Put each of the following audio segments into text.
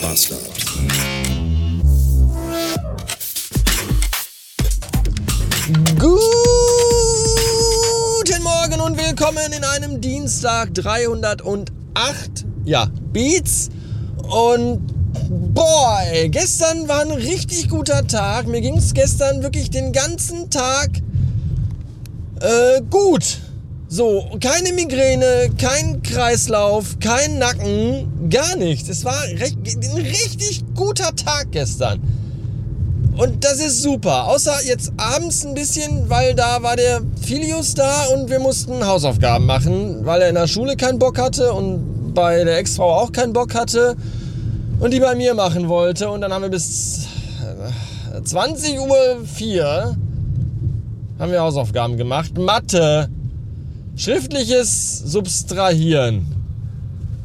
Bastard. Guten Morgen und willkommen in einem Dienstag 308. Ja, Beats. Und boy, gestern war ein richtig guter Tag. Mir ging es gestern wirklich den ganzen Tag äh, gut. So, keine Migräne, kein Kreislauf, kein Nacken, gar nichts. Es war recht, ein richtig guter Tag gestern. Und das ist super. Außer jetzt abends ein bisschen, weil da war der Filius da und wir mussten Hausaufgaben machen, weil er in der Schule keinen Bock hatte und bei der Ex-Frau auch keinen Bock hatte und die bei mir machen wollte. Und dann haben wir bis 20 Uhr 4 haben wir Hausaufgaben gemacht. Mathe. Schriftliches Substrahieren.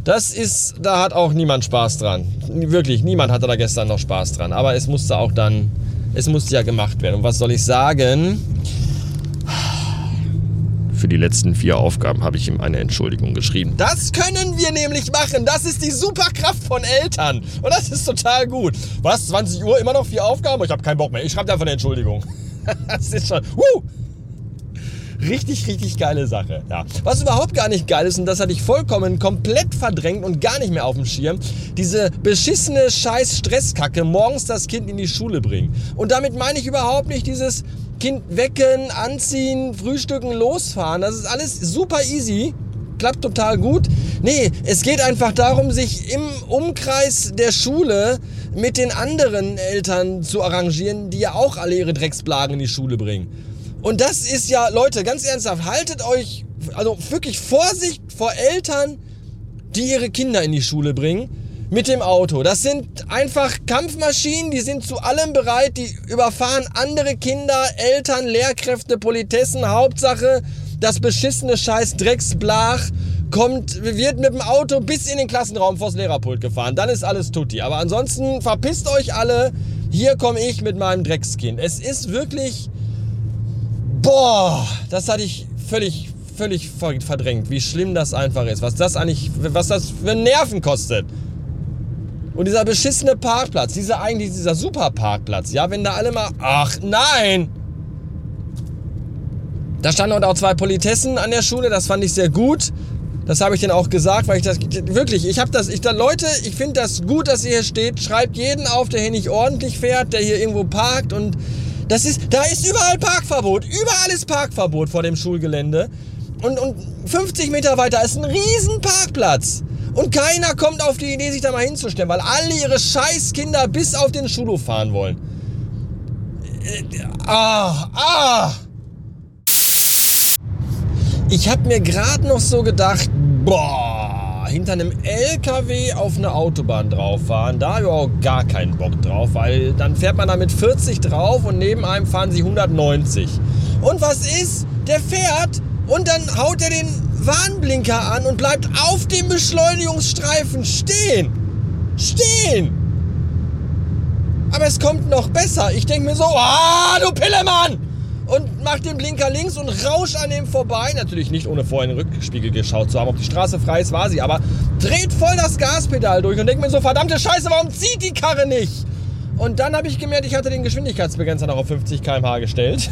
Das ist, da hat auch niemand Spaß dran. Wirklich, niemand hatte da gestern noch Spaß dran. Aber es musste auch dann, es musste ja gemacht werden. Und was soll ich sagen? Für die letzten vier Aufgaben habe ich ihm eine Entschuldigung geschrieben. Das können wir nämlich machen. Das ist die Superkraft von Eltern. Und das ist total gut. Was? 20 Uhr immer noch vier Aufgaben? Ich habe keinen Bock mehr. Ich schreibe einfach eine Entschuldigung. Das ist schon. Woo! Richtig, richtig geile Sache. Ja. Was überhaupt gar nicht geil ist, und das hatte ich vollkommen komplett verdrängt und gar nicht mehr auf dem Schirm, diese beschissene scheiß Stresskacke, morgens das Kind in die Schule bringen. Und damit meine ich überhaupt nicht dieses Kind wecken, anziehen, frühstücken, losfahren. Das ist alles super easy. Klappt total gut. Nee, es geht einfach darum, sich im Umkreis der Schule mit den anderen Eltern zu arrangieren, die ja auch alle ihre Drecksblagen in die Schule bringen. Und das ist ja, Leute, ganz ernsthaft, haltet euch, also wirklich Vorsicht vor Eltern, die ihre Kinder in die Schule bringen mit dem Auto. Das sind einfach Kampfmaschinen, die sind zu allem bereit, die überfahren andere Kinder, Eltern, Lehrkräfte, Politessen. Hauptsache, das beschissene Scheiß Drecksblach kommt, wird mit dem Auto bis in den Klassenraum vors Lehrerpult gefahren. Dann ist alles tutti. Aber ansonsten verpisst euch alle. Hier komme ich mit meinem Dreckskind. Es ist wirklich Boah, das hatte ich völlig, völlig verdrängt, wie schlimm das einfach ist. Was das eigentlich, was das für Nerven kostet. Und dieser beschissene Parkplatz, dieser eigentlich dieser Superparkplatz, ja, wenn da alle mal, ach nein! Da standen auch zwei Politessen an der Schule, das fand ich sehr gut. Das habe ich denen auch gesagt, weil ich das wirklich, ich habe das, ich da Leute, ich finde das gut, dass ihr hier steht. Schreibt jeden auf, der hier nicht ordentlich fährt, der hier irgendwo parkt und das ist, da ist überall Parkverbot. Überall ist Parkverbot vor dem Schulgelände. Und, und 50 Meter weiter ist ein riesen Parkplatz. Und keiner kommt auf die Idee, sich da mal hinzustellen, weil alle ihre Scheißkinder bis auf den Schulhof fahren wollen. Ah, ah. Ich habe mir gerade noch so gedacht, boah hinter einem LKW auf eine Autobahn drauf fahren, da habe ich auch gar keinen Bock drauf, weil dann fährt man da mit 40 drauf und neben einem fahren sie 190. Und was ist? Der fährt und dann haut er den Warnblinker an und bleibt auf dem Beschleunigungsstreifen stehen. Stehen! Aber es kommt noch besser. Ich denke mir so, ah, du Pillemann! Und macht den Blinker links und rauscht an dem vorbei. Natürlich nicht ohne vorher in den Rückspiegel geschaut zu haben, ob die Straße frei ist, war sie. Aber dreht voll das Gaspedal durch und denkt mir so, verdammte Scheiße, warum zieht die Karre nicht? Und dann habe ich gemerkt, ich hatte den Geschwindigkeitsbegrenzer noch auf 50 km/h gestellt.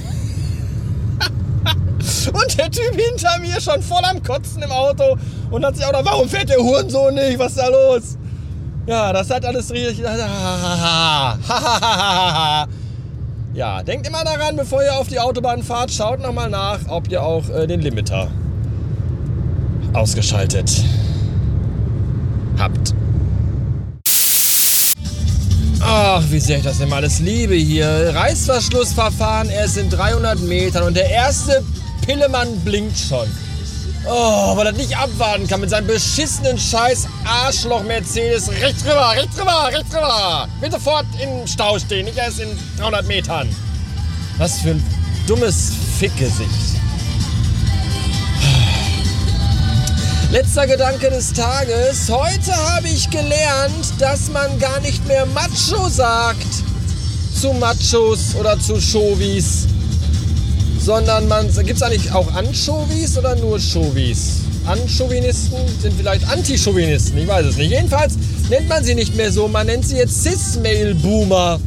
und der Typ hinter mir schon voll am Kotzen im Auto und hat sich auch noch, warum fährt der Hurensohn nicht? Was ist da los? Ja, das hat alles richtig. Ja, denkt immer daran, bevor ihr auf die Autobahn fahrt, schaut nochmal nach, ob ihr auch äh, den Limiter ausgeschaltet habt. Ach, wie sehr ich das immer alles liebe hier. Reißverschlussverfahren erst in 300 Metern und der erste Pillemann blinkt schon. Oh, weil er nicht abwarten kann mit seinem beschissenen Scheiß Arschloch Mercedes. Rechts rüber, rechts rüber, rechts rüber. Will sofort im Stau stehen, nicht erst in 300 Metern. Was für ein dummes Fickgesicht. Letzter Gedanke des Tages. Heute habe ich gelernt, dass man gar nicht mehr Macho sagt zu Machos oder zu Chauvis sondern man. Gibt es eigentlich auch Anchovies oder nur Chauvis? Anchauvinisten sind vielleicht Antichauvinisten, ich weiß es nicht. Jedenfalls nennt man sie nicht mehr so. Man nennt sie jetzt Cis-Mail-Boomer.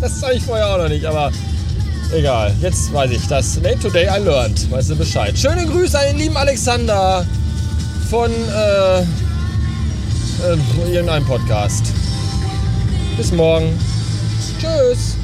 Das habe ich vorher auch noch nicht, aber egal. Jetzt weiß ich das. Name Today I learned. Weißt du Bescheid. Schöne Grüße an den lieben Alexander von äh, äh, irgendeinem Podcast. Bis morgen. Tschüss.